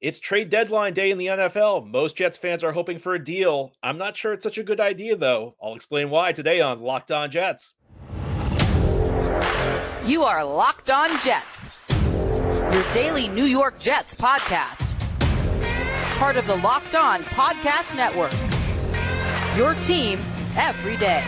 It's trade deadline day in the NFL. Most Jets fans are hoping for a deal. I'm not sure it's such a good idea, though. I'll explain why today on Locked On Jets. You are Locked On Jets, your daily New York Jets podcast. Part of the Locked On Podcast Network. Your team every day.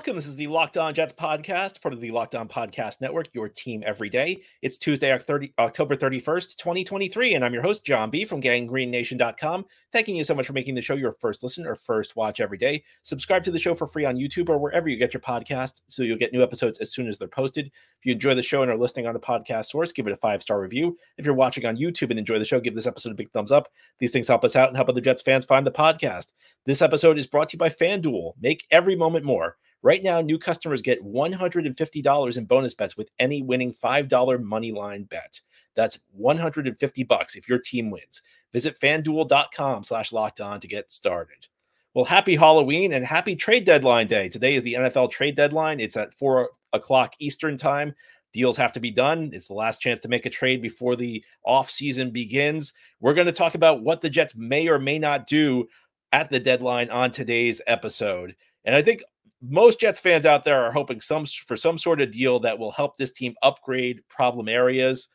Welcome. This is the Locked On Jets podcast, part of the Locked On Podcast Network, your team every day. It's Tuesday, October 31st, 2023, and I'm your host, John B. from gangreennation.com. Thanking you so much for making the show your first listen or first watch every day. Subscribe to the show for free on YouTube or wherever you get your podcasts so you'll get new episodes as soon as they're posted. If you enjoy the show and are listening on a podcast source, give it a five star review. If you're watching on YouTube and enjoy the show, give this episode a big thumbs up. These things help us out and help other Jets fans find the podcast. This episode is brought to you by FanDuel. Make every moment more. Right now, new customers get $150 in bonus bets with any winning $5 money line bet. That's 150 bucks if your team wins. Visit fanduel.com slash locked on to get started. Well, happy Halloween and happy trade deadline day. Today is the NFL trade deadline. It's at four o'clock Eastern time. Deals have to be done. It's the last chance to make a trade before the offseason begins. We're going to talk about what the Jets may or may not do at the deadline on today's episode. And I think most Jets fans out there are hoping some for some sort of deal that will help this team upgrade problem areas.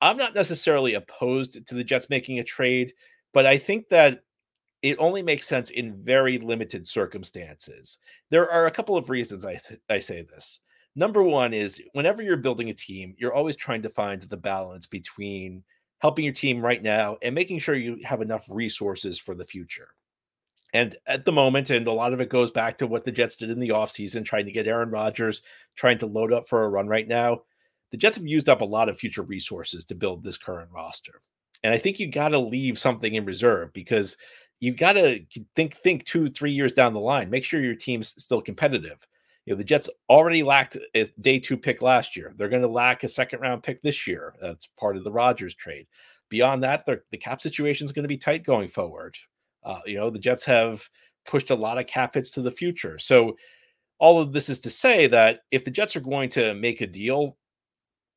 I'm not necessarily opposed to the Jets making a trade, but I think that it only makes sense in very limited circumstances. There are a couple of reasons I th- I say this. Number one is whenever you're building a team, you're always trying to find the balance between helping your team right now and making sure you have enough resources for the future. And at the moment, and a lot of it goes back to what the Jets did in the offseason, trying to get Aaron Rodgers, trying to load up for a run right now. The Jets have used up a lot of future resources to build this current roster. And I think you got to leave something in reserve because you got to think think two, three years down the line. Make sure your team's still competitive. You know, the Jets already lacked a day two pick last year. They're going to lack a second round pick this year. That's part of the Rodgers trade. Beyond that, the cap situation is going to be tight going forward. Uh, you know, the Jets have pushed a lot of cap hits to the future. So, all of this is to say that if the Jets are going to make a deal,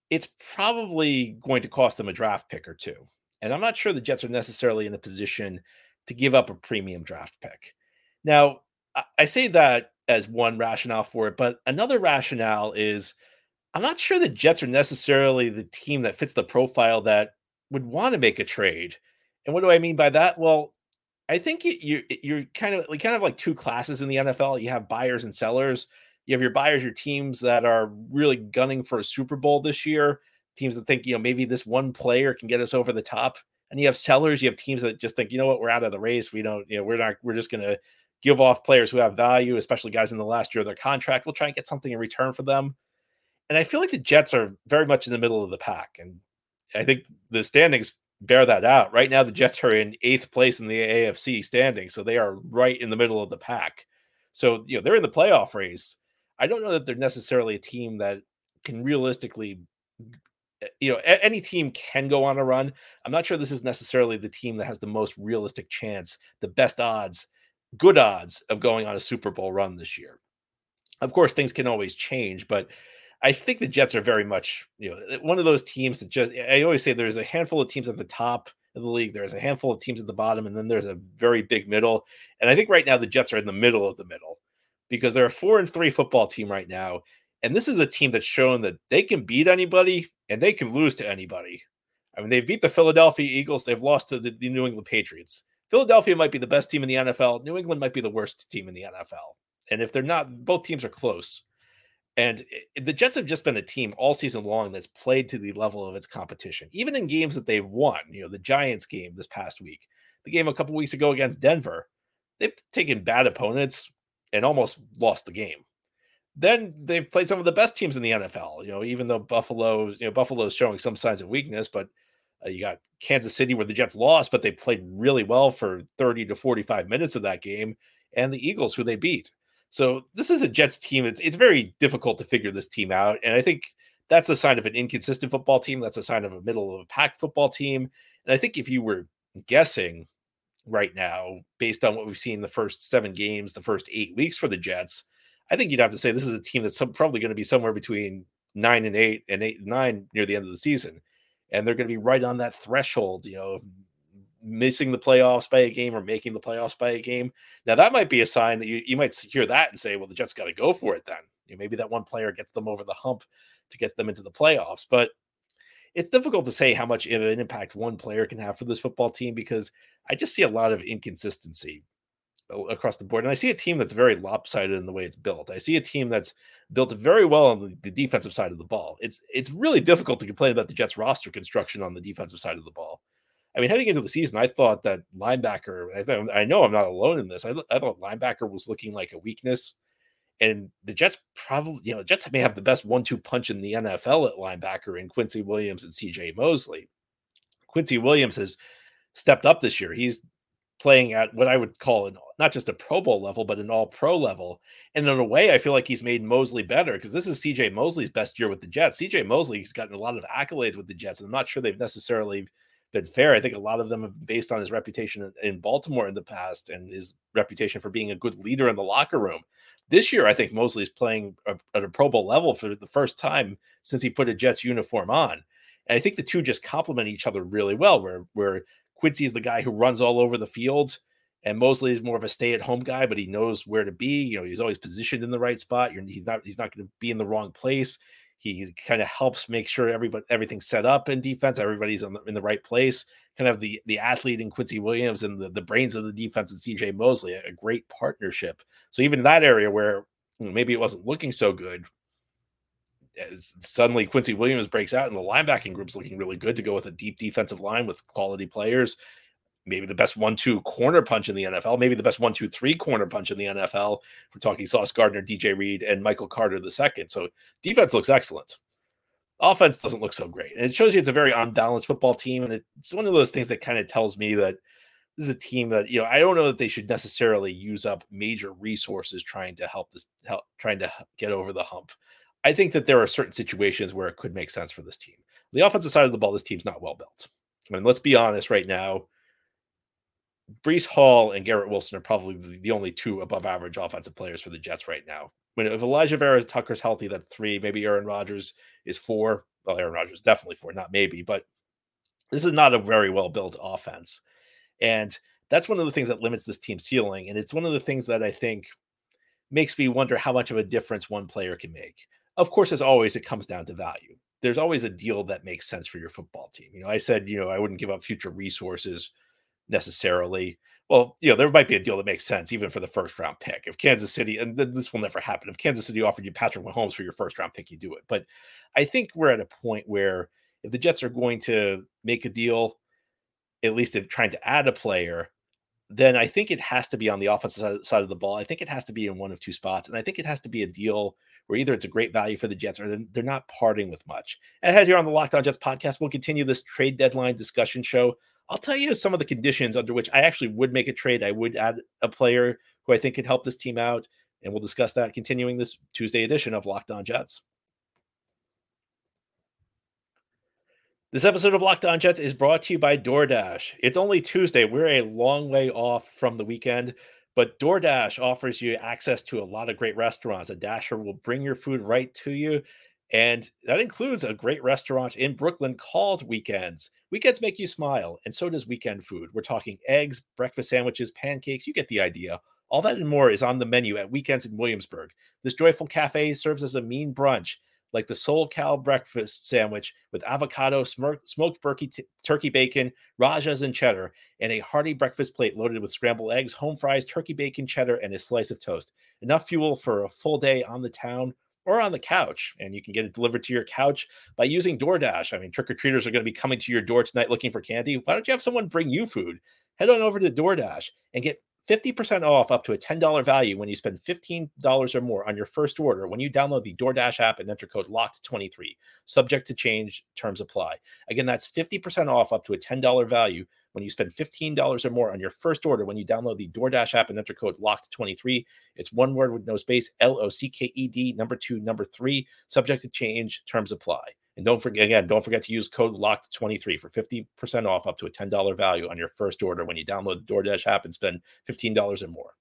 it's probably going to cost them a draft pick or two. And I'm not sure the Jets are necessarily in a position to give up a premium draft pick. Now, I say that as one rationale for it, but another rationale is I'm not sure the Jets are necessarily the team that fits the profile that would want to make a trade. And what do I mean by that? Well, I think you, you you're kind of like kind of like two classes in the NFL. You have buyers and sellers. You have your buyers, your teams that are really gunning for a Super Bowl this year. Teams that think you know maybe this one player can get us over the top. And you have sellers. You have teams that just think you know what we're out of the race. We don't you know we're not we're just gonna give off players who have value, especially guys in the last year of their contract. We'll try and get something in return for them. And I feel like the Jets are very much in the middle of the pack. And I think the standings bear that out. Right now, the Jets are in eighth place in the AFC standing, so they are right in the middle of the pack. So you know they're in the playoff race. I don't know that they're necessarily a team that can realistically, you know, any team can go on a run. I'm not sure this is necessarily the team that has the most realistic chance, the best odds, good odds of going on a Super Bowl run this year. Of course, things can always change, but I think the Jets are very much, you know, eh, one of those teams that just I always say there's a handful of teams at the top of the league, there's a handful of teams at the bottom, and then there's a very big middle. And I think right now the Jets are in the middle of the middle because they're a four and three football team right now. And this is a team that's shown that they can beat anybody and they can lose to anybody. I mean, they've beat the Philadelphia Eagles, they've lost to the, the New England Patriots. Philadelphia might be the best team in the NFL. New England might be the worst team in the NFL. And if they're not, both teams are close. And the Jets have just been a team all season long that's played to the level of its competition, even in games that they've won. You know, the Giants game this past week, the game a couple weeks ago against Denver, they've taken bad opponents and almost lost the game. Then they've played some of the best teams in the NFL. You know, even though Buffalo, you know, Buffalo's showing some signs of weakness, but uh, you got Kansas City where the Jets lost, but they played really well for 30 to 45 minutes of that game, and the Eagles who they beat. So this is a Jets team. It's it's very difficult to figure this team out, and I think that's a sign of an inconsistent football team. That's a sign of a middle of a pack football team. And I think if you were guessing, right now, based on what we've seen the first seven games, the first eight weeks for the Jets, I think you'd have to say this is a team that's some, probably going to be somewhere between nine and eight and eight and nine near the end of the season. And they're going to be right on that threshold, you know, missing the playoffs by a game or making the playoffs by a game. Now, that might be a sign that you, you might hear that and say, well, the Jets got to go for it then. You know, maybe that one player gets them over the hump to get them into the playoffs. But it's difficult to say how much of an impact one player can have for this football team because I just see a lot of inconsistency across the board. And I see a team that's very lopsided in the way it's built. I see a team that's built very well on the, defensive side of the ball. It's it's really difficult to complain about the Jets roster construction on the defensive side of the ball. I mean, heading into the season, I thought that linebacker. I, th- I know I'm not alone in this. I, I thought linebacker was looking like a weakness, and the Jets probably, you know, the Jets may have the best one-two punch in the NFL at linebacker in Quincy Williams and C.J. Mosley. Quincy Williams has stepped up this year. He's playing at what I would call an not just a Pro Bowl level, but an all pro level. And in a way, I feel like he's made Mosley better because this is CJ Mosley's best year with the Jets. CJ Mosley's gotten a lot of accolades with the Jets, and I'm not sure they've necessarily been fair. I think a lot of them have based on his reputation in Baltimore in the past and his reputation for being a good leader in the locker room. This year, I think Mosley is playing at a Pro Bowl level for the first time since he put a Jets uniform on. And I think the two just complement each other really well. Where where Quincy is the guy who runs all over the field, and Mosley is more of a stay-at-home guy, but he knows where to be. You know, he's always positioned in the right spot. You're, he's not he's not going to be in the wrong place. He kind of helps make sure everybody everything's set up in defense. Everybody's the, in the right place. Kind of the the athlete in Quincy Williams and the, the brains of the defense in CJ Mosley. A, great partnership. So even in that area where maybe it wasn't looking so good, suddenly Quincy Williams breaks out and the linebacking group's looking really good to go with a deep defensive line with quality players. Maybe the best one-two corner punch in the NFL, maybe the best one-two-three corner punch in the NFL. We're talking Sauce Gardner, DJ Reed, and Michael Carter the second. So defense looks excellent. Offense doesn't look so great. And it shows you it's a very unbalanced football team. And it's one of those things that kind of tells me that this is a team that, you know, I don't know that they should necessarily use up major resources trying to help this help trying to get over the hump. I think that there are certain situations where it could make sense for this team. The offensive side of the ball, this team's not well built. I mean, let's be honest right now. Breece Hall and Garrett Wilson are probably the only two above average offensive players for the Jets right now. When if Alijah Vera-Tucker's healthy, that's three. Maybe Aaron Rodgers is four. Well, Aaron Rodgers is definitely four, not maybe, but this is not a very well built offense. And that's one of the things that limits this team ceiling. And it's one of the things that I think makes me wonder how much of a difference one player can make. Of course, as always, it comes down to value. There's always a deal that makes sense for your football team. You know, I said, you know, I wouldn't give up future resources necessarily. Well, you know, there might be a mm-hmm. deal that makes sense even for the first round pick. If Kansas City, and this will never happen, if Kansas City offered you Patrick Mahomes for your first round pick, you do it. But I think we're at a point where if the Jets are going to make a deal, at least if trying to add a player, then I think it has to be on the offensive side of the ball. I think it has to be in one of two spots. And I think it has to be a deal where either it's a great value for the Jets or they're not parting with much. And Ahead here on the Locked On Jets podcast, we'll continue this trade deadline discussion show. I'll tell you some of the conditions under which I actually would make a trade. I would add a player who I think could help this team out. And we'll discuss that continuing this Tuesday edition of Locked On Jets. This episode of Locked On Jets is brought to you by DoorDash. It's only Tuesday. We're a long way off from the weekend. But DoorDash offers you access to a lot of great restaurants. A Dasher will bring your food right to you. And that includes a great restaurant in Brooklyn called Weekends. Weekends make you smile, and so does weekend food. We're talking eggs, breakfast sandwiches, pancakes. You get the idea. All that and more is on the menu at Weekends in Williamsburg. This joyful cafe serves as a mean brunch like the Soul Cal breakfast sandwich with avocado, smoked turkey bacon, Rajas, and cheddar, and a hearty breakfast plate loaded with scrambled eggs, home fries, turkey bacon, cheddar, and a slice of toast. Enough fuel for a full day on the town or on the couch. And you can get it delivered to your couch by using DoorDash. I mean, trick or treaters are going to be coming to your door tonight looking for candy. Why don't you have someone bring you food? Head on over to DoorDash and get 50% off up to a $10 value when you spend $15 or more on your first order when you download the DoorDash app and enter code LOCKED23. Subject to change, terms apply. Again, that's 50% off up to a $10 value when you spend $15 or more on your first order when you download the DoorDash app and enter code LOCKED23. It's one word with no space, L O C K E D, number two, number three, subject to change, terms apply. And don't forget, again, don't forget to use code LOCKED23 for 50% off up to a $10 value on your first order when you download the DoorDash app and spend $15 or more.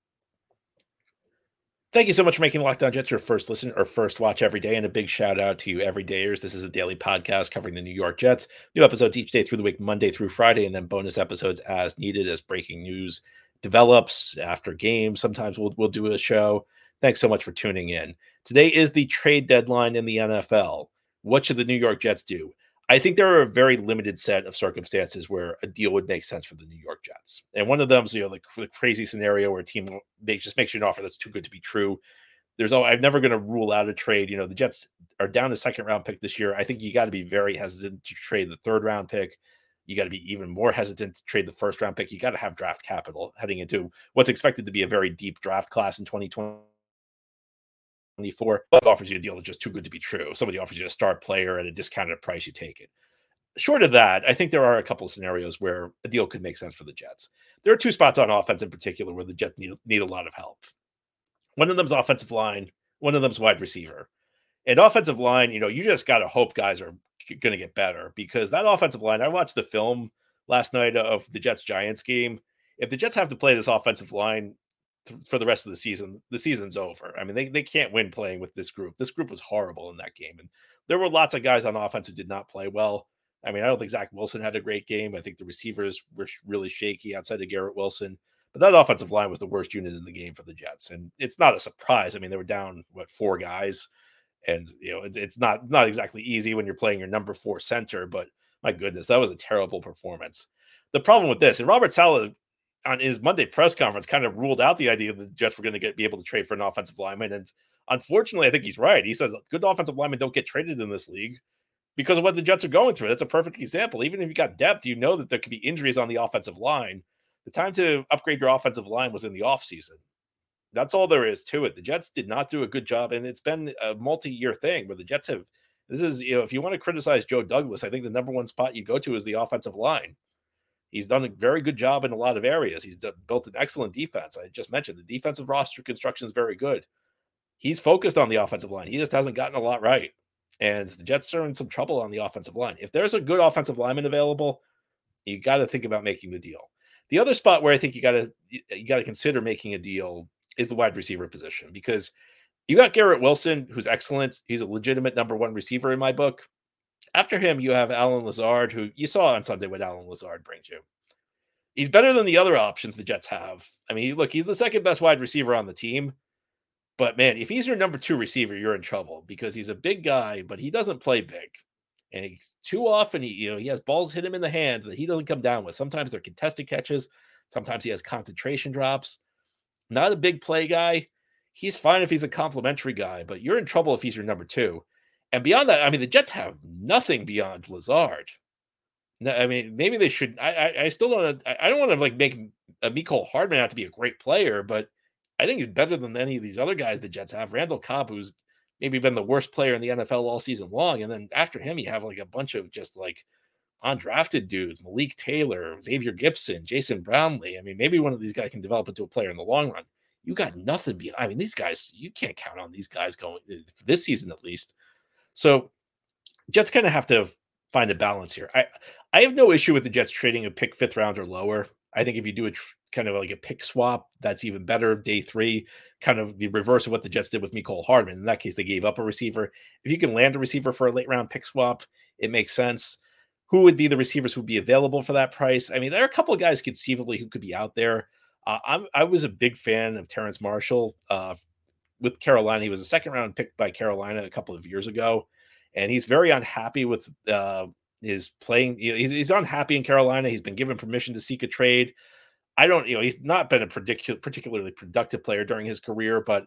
Thank you so much for making Locked On Jets your first listen or first watch every day. And a big shout out to you, everydayers. This is a daily podcast covering the New York Jets. New episodes each day through the week, Monday through Friday, and then bonus episodes as needed as breaking news develops after games. Sometimes we'll, we'll do a show. Thanks so much for tuning in. Today is the trade deadline in the NFL. What should the New York Jets do? I think there are a very limited set of circumstances where a deal would make sense for the New York Jets. And one of them is, you know, the, crazy scenario where a team they just makes you an offer that's too good to be true. There's all I'm never going to rule out a trade. You know, the Jets are down a second round pick this year. I think you got to be very hesitant to trade the third round pick. You got to be even more hesitant to trade the first round pick. You got to have draft capital heading into what's expected to be a very deep draft class in 2020. 24 offers you a deal that's just too good to be true. Somebody offers you a star player at a discounted price, you take it. Short of that, I think there are a couple of scenarios where a deal could make sense for the Jets. There are two spots on offense in particular where the Jets need, need a lot of help. One of them's offensive line, one of them's wide receiver. And offensive line, you know, you just got to hope guys are going to get better because that offensive line, I watched the film last night of the Jets Giants game. If the Jets have to play this offensive line for the rest of the season, the season's over. I mean, they, they can't win playing with this group. This group was horrible in that game. And there were lots of guys on offense who did not play well. I mean, I don't think Zach Wilson had a great game. I think the receivers were really shaky outside of Garrett Wilson. But that offensive line was the worst unit in the game for the Jets. And it's not a surprise. I mean, they were down, what, four guys. And, you know, it, it's not not exactly easy when you're playing your number four center, but my goodness, that was a terrible performance. The problem with this, and Robert Saleh on his Monday press conference kind of ruled out the idea that the Jets were going to get be able to trade for an offensive lineman. And unfortunately, I think he's right. He says good offensive linemen don't get traded in this league because of what the Jets are going through. That's a perfect example. Even if you got depth, you know that there could be injuries on the offensive line. The time to upgrade your offensive line was in the offseason. That's all there is to it. The Jets did not do a good job, and it's been a multi-year thing where the Jets have. This is, you know, if you want to criticize Joe Douglas, I think the number one spot you go to is the offensive line. He's done a very good job in a lot of areas. He's built an excellent defense. I just mentioned the defensive roster construction is very good. He's focused on the offensive line. He just hasn't gotten a lot right. And the Jets are in some trouble on the offensive line. If there's a good offensive lineman available, you got to think about making the deal. The other spot where I think you got to you got to consider making a deal is the wide receiver position because you got Garrett Wilson, who's excellent. He's a legitimate number one receiver in my book. After him, you have Allen Lazard, who you saw on Sunday what Allen Lazard brings you. He's better than the other options the Jets have. I mean, look, he's the second best wide receiver on the team. But man, if he's your number two receiver, you're in trouble because he's a big guy, but he doesn't play big. And he's too often he, you know, he has balls hit him in the hand that he doesn't come down with. Sometimes they're contested catches, sometimes he has concentration drops. Not a big play guy. He's fine if he's a complimentary guy, but you're in trouble if he's your number two. And beyond that, I mean, the Jets have nothing beyond Lazard. No, I mean, maybe they should. I, I, I still don't. I don't want to like make a Mecole Hardman out to be a great player, but I think he's better than any of these other guys the Jets have. Randall Cobb, who's maybe been the worst player in the NFL all season long, and then after him, you have like a bunch of just like undrafted dudes: Malik Taylor, Xavier Gipson, Jason Brownlee. I mean, maybe one of these guys can develop into a player in the long run. You got nothing behind. I mean, these guys, you can't count on these guys going this season at least. So Jets kind of have to find a balance here. I I have no issue with the Jets trading a pick fifth round or lower. I think if you do a tr- kind of like a pick swap, that's even better. Day three, kind of the reverse of what the Jets did with Mecole Hardman. In that case, they gave up a receiver. If you can land a receiver for a late round pick swap, it makes sense. Who would be the receivers who would be available for that price? I mean, there are a couple of guys conceivably who could be out there. Uh, I'm I was a big fan of Terrace Marshall uh, with Carolina. He was a second round pick by Carolina a couple of years ago, and he's very unhappy with uh, his playing. You know, he's, he's unhappy in Carolina. He's been given permission to seek a trade. I don't, you know, he's not been a particular, particularly productive player during his career, but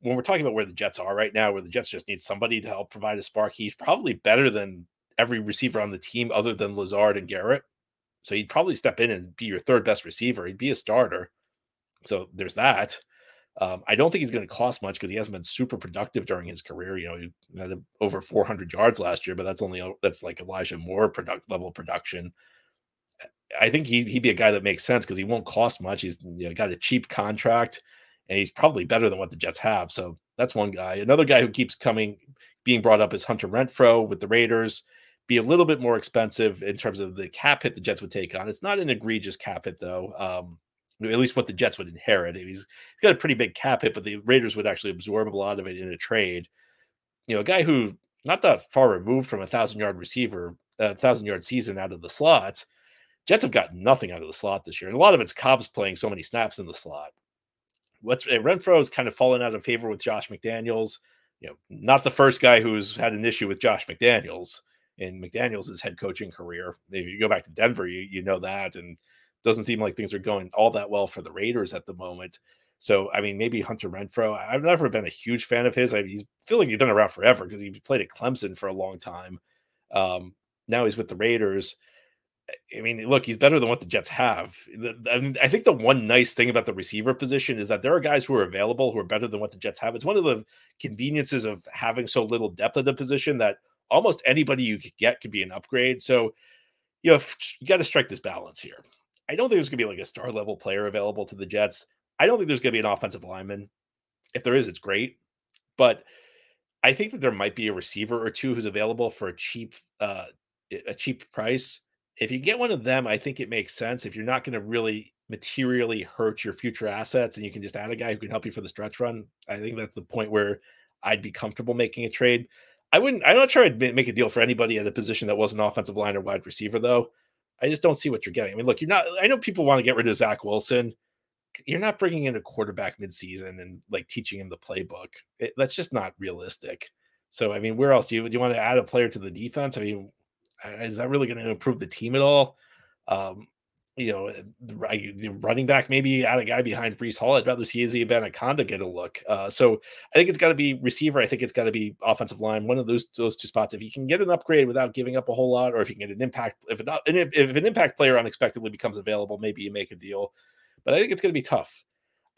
when we're talking about where the Jets are right now, where the Jets just need somebody to help provide a spark, he's probably better than every receiver on the team other than Lazard and Garrett. So he'd probably step in and be your third best receiver. He'd be a starter. So there's that. Um, I don't think he's going to cost much because he hasn't been super productive during his career. You know, he had over 400 yards last year, but that's only that's like Elijah Moore product level production. I think he, he'd be a guy that makes sense because he won't cost much. He's you know, got a cheap contract and he's probably better than what the Jets have. So that's one guy. Another guy who keeps coming, being brought up is Hunter Renfrow with the Raiders. Be a little bit more expensive in terms of the cap hit the Jets would take on. It's not an egregious cap hit though. Um, at least what the Jets would inherit. He's, he's got a pretty big cap hit, but the Raiders would actually absorb a lot of it in a trade. You know, a guy who not that far removed from a thousand yard receiver, a thousand yard season out of the slots. Jets have got nothing out of the slot this year. And a lot of it's Cobbs playing so many snaps in the slot. What's Renfrow has kind of fallen out of favor with Josh McDaniels. You know, not the first guy who's had an issue with Josh McDaniels in McDaniels' head coaching career. If you go back to Denver, you, you know that. And doesn't seem like things are going all that well for the Raiders at the moment. So, I mean, maybe Hunter Renfrow. I've never been a huge fan of his. I he's feel like he's been around forever because he played at Clemson for a long time. Um, now he's with the Raiders. I mean, look, he's better than what the Jets have. I, mean, I think the one nice thing about the receiver position is that there are guys who are available who are better than what the Jets have. It's one of the conveniences of having so little depth at the position that almost anybody you could get could be an upgrade. So, you know, you got to strike this balance here. I don't think there's going to be like a star level player available to the Jets. I don't think there's going to be an offensive lineman. If there is, it's great. But I think that there might be a receiver or two who's available for a cheap uh, a cheap price. If you get one of them, I think it makes sense. If you're not going to really materially hurt your future assets and you can just add a guy who can help you for the stretch run, I think that's the point where I'd be comfortable making a trade. I wouldn't. I'm not sure I'd make a deal for anybody at a position that wasn't offensive line or wide receiver, though. I just don't see what you're getting. I mean, look, you're not. I know people want to get rid of Zach Wilson. You're not bringing in a quarterback midseason and like teaching him the playbook. It, that's just not realistic. So, I mean, where else do you do you want to add a player to the defense? I mean, is that really going to improve the team at all? Um, you know, running back, maybe add a guy behind Breece Hall. I'd rather see Izzy Abanikanda get a look. Uh, so I think it's got to be receiver. I think it's got to be offensive line. One of those those two spots. If you can get an upgrade without giving up a whole lot, or if you can get an impact, if, not, if an impact player unexpectedly becomes available, maybe you make a deal. But I think it's going to be tough.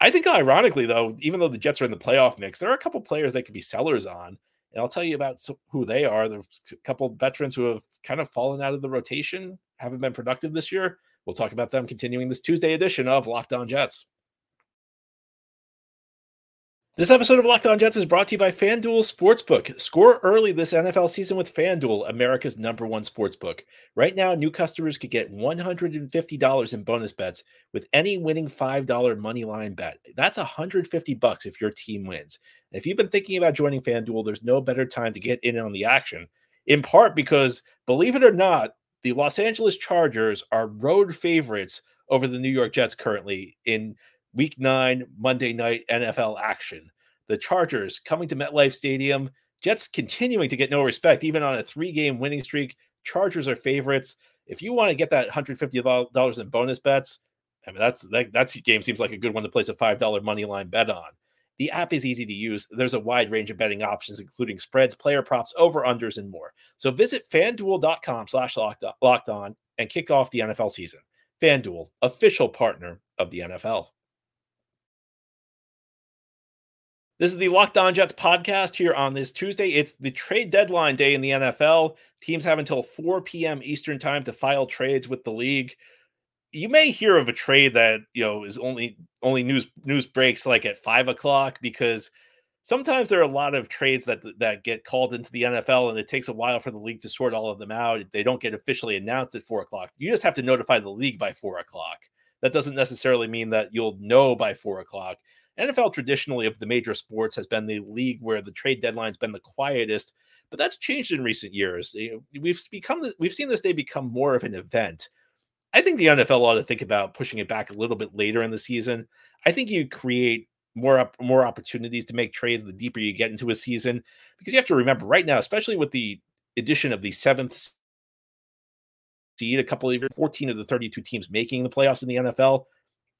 I think, ironically, though, even though the Jets are in the playoff mix, there are a couple players they could be sellers on. And I'll tell you about who they are. There's a couple veterans who have kind of fallen out of the rotation, haven't been productive this year. We'll talk about them continuing this Tuesday edition of Locked On Jets. This episode of Locked On Jets is brought to you by FanDuel Sportsbook. Score early this NFL season with FanDuel, America's number one sportsbook. Right now, new customers could get $150 in bonus bets with any winning $5 money line bet. That's 150 bucks if your team wins. if you've been thinking about joining FanDuel, there's no better time to get in on the action. In part because, believe it or not, the Los Angeles Chargers are road favorites over the New York Jets currently in week nine, Monday night NFL action. The Chargers coming to MetLife Stadium. Jets continuing to get no respect, even on a three game winning streak. Chargers are favorites. If you want to get that $150 in bonus bets, I mean, that's that that's game seems like a good one to place a $5 money line bet on. The app is easy to use. There's a wide range of betting options, including spreads, player props, over unders, and more. So visit fanduel.com slash locked on and kick off the NFL season. FanDuel, official partner of the NFL. This is the Locked On Jets podcast here on this Tuesday. It's the trade deadline day in the NFL. Teams have until 4 p.m. Eastern time to file trades with the league you may hear of a trade that you know is only only news news breaks like at five o'clock because sometimes there are a lot of trades that that get called into the NFL and it takes a while for the league to sort all of them out. They don't get officially announced at four o'clock. You just have to notify the league by four o'clock. That doesn't necessarily mean that you'll know by four o'clock. NFL traditionally of the major sports has been the league where the trade deadline's been the quietest, but that's changed in recent years. We've become we've seen this day become more of an event I think the NFL ought to think about pushing it back a little bit later in the season. I think you create more up more opportunities to make trades the deeper you get into a season because you have to remember right now, especially with the addition of the seventh seed, a couple of 14 of the 32 teams making the playoffs in the NFL.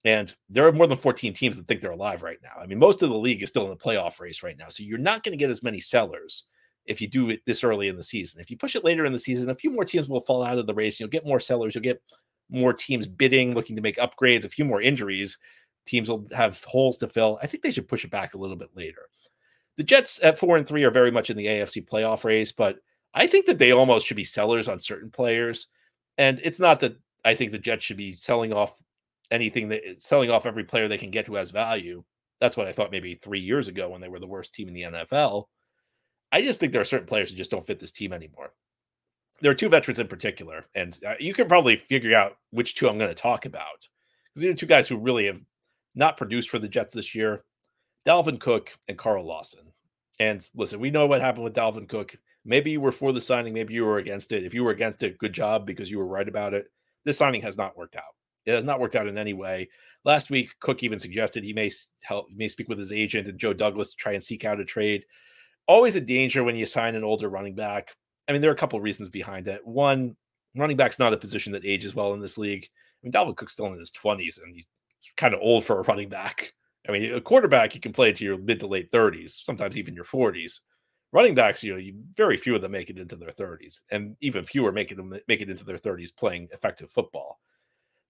And there are more than 14 teams that think they're alive right now. I mean, most of the league is still in the playoff race right now. So you're not going to get as many sellers if you do it this early in the season. If you push it later in the season, a few more teams will fall out of the race. And you'll get more sellers. You'll get more teams bidding, looking to make upgrades, a few more injuries, teams will have holes to fill. I think they should push it back a little bit later. The Jets at four and three are very much in the AFC playoff race, but I think that they almost should be sellers on certain players. And it's not that I think the Jets should be selling off anything that selling off every player they can get who has value. That's what I thought maybe three years ago when they were the worst team in the NFL. I just think there are certain players who just don't fit this team anymore. There are two veterans in particular, and uh, you can probably figure out which two I'm going to talk about because these are two guys who really have not produced for the Jets this year Dalvin Cook and Carl Lawson. And listen, we know what happened with Dalvin Cook. Maybe you were for the signing, maybe you were against it. If you were against it, good job because you were right about it. This signing has not worked out. It has not worked out in any way. Last week, Cook even suggested he may help, may speak with his agent and Joe Douglas to try and seek out a trade. Always a danger when you sign an older running back. I mean, there are a couple of reasons behind it. One, running back's not a position that ages well in this league. I mean, Dalvin Cook's still in his 20s and he's kind of old for a running back. I mean, a quarterback you can play to your mid to late 30s, sometimes even your 40s. Running backs, you know, you, very few of them make it into their 30s, and even fewer make it make it into their 30s playing effective football.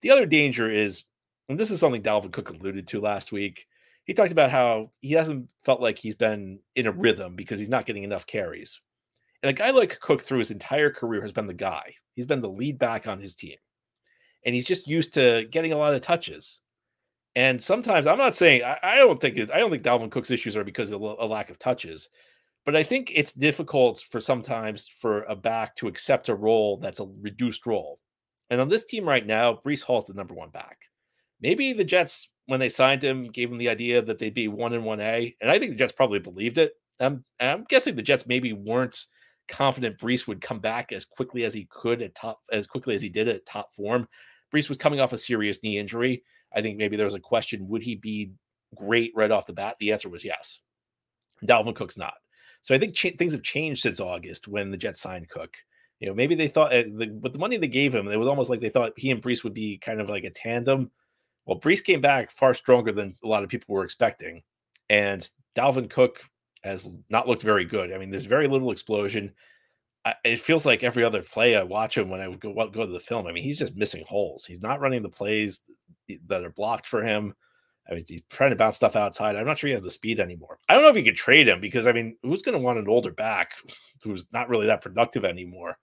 The other danger is, and this is something Dalvin Cook alluded to last week. He talked about how he hasn't felt like he's been in a mm-hmm. rhythm because he's not getting enough carries. And a guy like Cook, through his entire career, has been the guy. He's been the lead back on his team, and he's just used to getting a lot of touches. And sometimes I'm not saying I, I don't think it, I don't think Dalvin Cook's issues are because of a lack of touches, but I think it's difficult for sometimes for a back to accept a role that's a reduced role. And on this team right now, Breece Hall's the number one back. Maybe the Jets, when they signed him, gave him the idea that they'd be one and one A, and I think the Jets probably believed it. I'm, I'm guessing the Jets maybe weren't confident Breece would come back as quickly as he could at top, as quickly as he did at top form. Breece was coming off a serious knee injury. I think maybe there was a question: Would he be great right off the bat? The answer was yes. Dalvin Cook's not. So I think things have changed since August when the Jets signed Cook. You know, maybe they thought uh, the, with the money they gave him, it was almost like they thought he and Breece would be kind of like a tandem. Well, Breece came back far stronger than a lot of people were expecting, and Dalvin Cook has not looked very good. I mean, there's very little explosion. I, it feels like every other play I watch him when I go go to the film. I mean, he's just missing holes. He's not running the plays that are blocked for him. I mean, he's trying to bounce stuff outside. I'm not sure he has the speed anymore. I don't know if you could trade him because I mean, who's going to want an older back who's not really that productive anymore?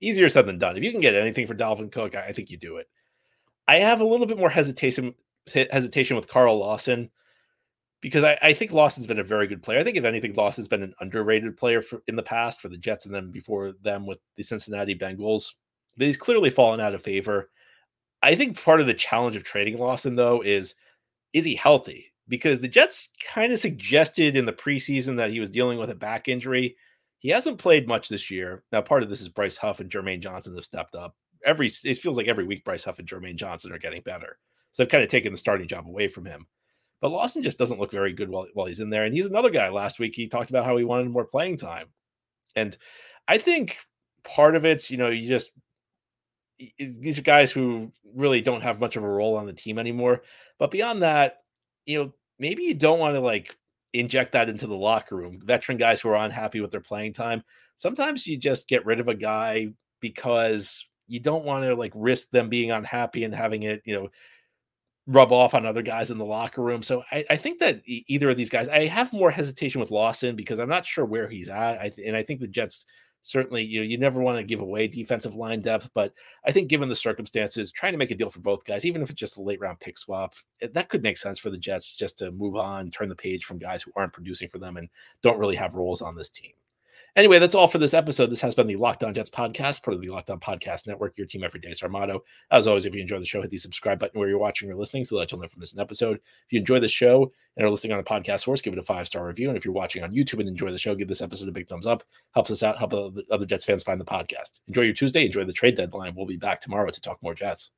Easier said than done. If you can get anything for Dalvin Cook, I, I think you do it. I have a little bit more hesitation hesitation with Carl Lawson because I, I, think Lawson's been a very good player. I think if anything, Lawson's been an underrated player for, in the past for the Jets and then before them with the Cincinnati Bengals. But he's clearly fallen out of favor. I think part of the challenge of trading Lawson though is is he healthy? Because the Jets kind of suggested in the preseason that he was dealing with a back injury. He hasn't played much this year. Now, part of this is Bryce Huff and Jermaine Johnson have stepped up. Every it feels like every week Bryce Huff and Jermaine Johnson are getting better. So they've kind of taken the starting job away from him. But Lawson just doesn't look very good while, while he's in there. And he's another guy. Last week he talked about how he wanted more playing time. And I think part of it's, you know, you just these are guys who really don't have much of a role on the team anymore. But beyond that, you know, maybe you don't want to like inject that into the locker room. Veteran guys who are unhappy with their playing time. Sometimes you just get rid of a guy because you don't want to like risk them being unhappy and having it, you know, rub off on other guys in the locker room. So I, I think that either of these guys, I have more hesitation with Lawson because I'm not sure where he's at. I, and I think the Jets certainly you know, you never want to give away defensive line depth, but I think given the circumstances, trying to make a deal for both guys, even if it's just a late round pick swap, that could make sense for the Jets just to move on, turn the page from guys who aren't producing for them and don't really have roles on this team. Anyway, that's all for this episode. This has been the Locked On Jets podcast, part of the Locked On Podcast Network. Your team every day is our motto. As always, if you enjoy the show, hit the subscribe button where you're watching or listening so that you'll never miss an episode. If you enjoy the show and are listening on a podcast source, give it a five star review. And if you're watching on YouTube and enjoy the show, give this episode a big thumbs up. Helps us out, help other Jets fans find the podcast. Enjoy your Tuesday. Enjoy the trade deadline. We'll be back tomorrow to talk more Jets.